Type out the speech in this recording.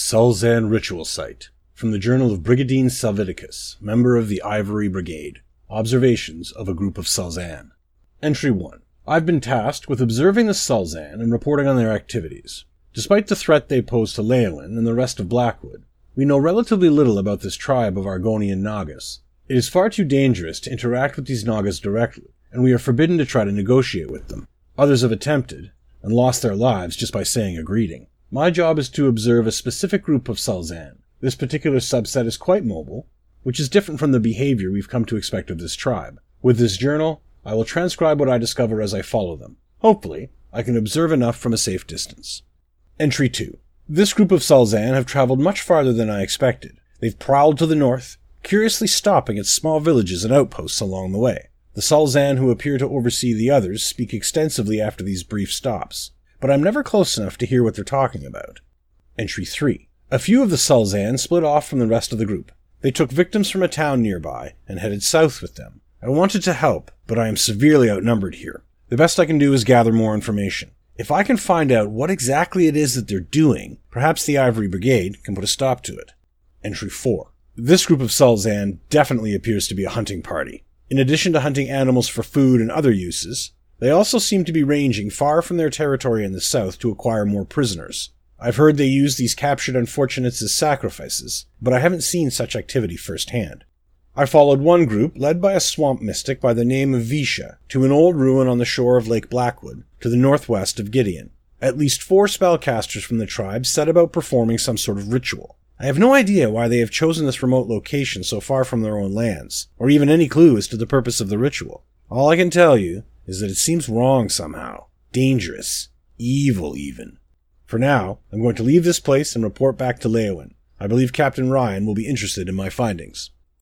Sul-Xan Ritual Site from the Journal of Brigadine Salviticus, member of the Ivory Brigade. Observations of a group of Sul-Xan. Entry 1. I've been tasked with observing the Sul-Xan and reporting on their activities. Despite the threat they pose to Leyawiin and the rest of Blackwood, we know relatively little about this tribe of Argonian Nagas. It is far too dangerous to interact with these Nagas directly, and we are forbidden to try to negotiate with them. Others have attempted, and lost their lives just by saying a greeting. My job is to observe a specific group of Sul-Xan. This particular subset is quite mobile, which is different from the behavior we've come to expect of this tribe. With this journal, I will transcribe what I discover as I follow them. Hopefully, I can observe enough from a safe distance. Entry 2. This group of Sul-Xan have traveled much farther than I expected. They've prowled to the north, curiously stopping at small villages and outposts along the way. The Sul-Xan who appear to oversee the others speak extensively after these brief stops but I'm never close enough to hear what they're talking about. Entry 3. A few of the Sul-Xan split off from the rest of the group. They took victims from a town nearby and headed south with them. I wanted to help, but I am severely outnumbered here. The best I can do is gather more information. If I can find out what exactly it is that they're doing, perhaps the Ivory Brigade can put a stop to it. Entry 4. This group of Sul-Xan definitely appears to be a hunting party. In addition to hunting animals for food and other uses, they also seem to be ranging far from their territory in the south to acquire more prisoners. I've heard they use these captured unfortunates as sacrifices, but I haven't seen such activity firsthand. I followed one group, led by a swamp mystic by the name of Visha, to an old ruin on the shore of Lake Blackwood, to the northwest of Gideon. At least four spellcasters from the tribe set about performing some sort of ritual. I have no idea why they have chosen this remote location so far from their own lands, or even any clue as to the purpose of the ritual. All I can tell you is that it seems wrong somehow. Dangerous. Evil, even. For now, I'm going to leave this place and report back to Leyawiin. I believe Captain Ryan will be interested in my findings.